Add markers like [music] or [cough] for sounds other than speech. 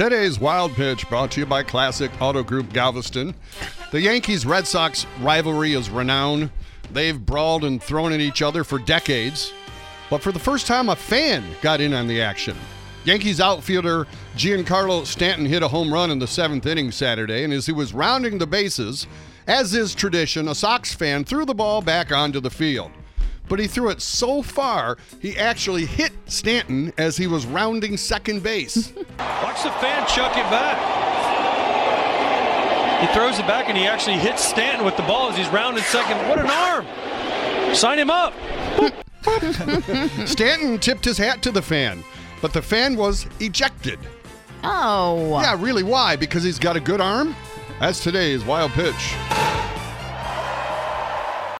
Today's Wild Pitch brought to you by Classic Auto Group Galveston. The Yankees Red Sox rivalry is renowned. They've brawled and thrown at each other for decades. But for the first time, a fan got in on the action. Yankees outfielder Giancarlo Stanton hit a home run in the seventh inning Saturday, and as he was rounding the bases, as is tradition, a Sox fan threw the ball back onto the field. But he threw it so far, he actually hit Stanton as he was rounding second base. [laughs] Watch the fan chuck it back. He throws it back and he actually hits Stanton with the ball as he's rounding second. What an arm! Sign him up. [laughs] Stanton tipped his hat to the fan, but the fan was ejected. Oh. Yeah, really, why? Because he's got a good arm? That's today's wild pitch.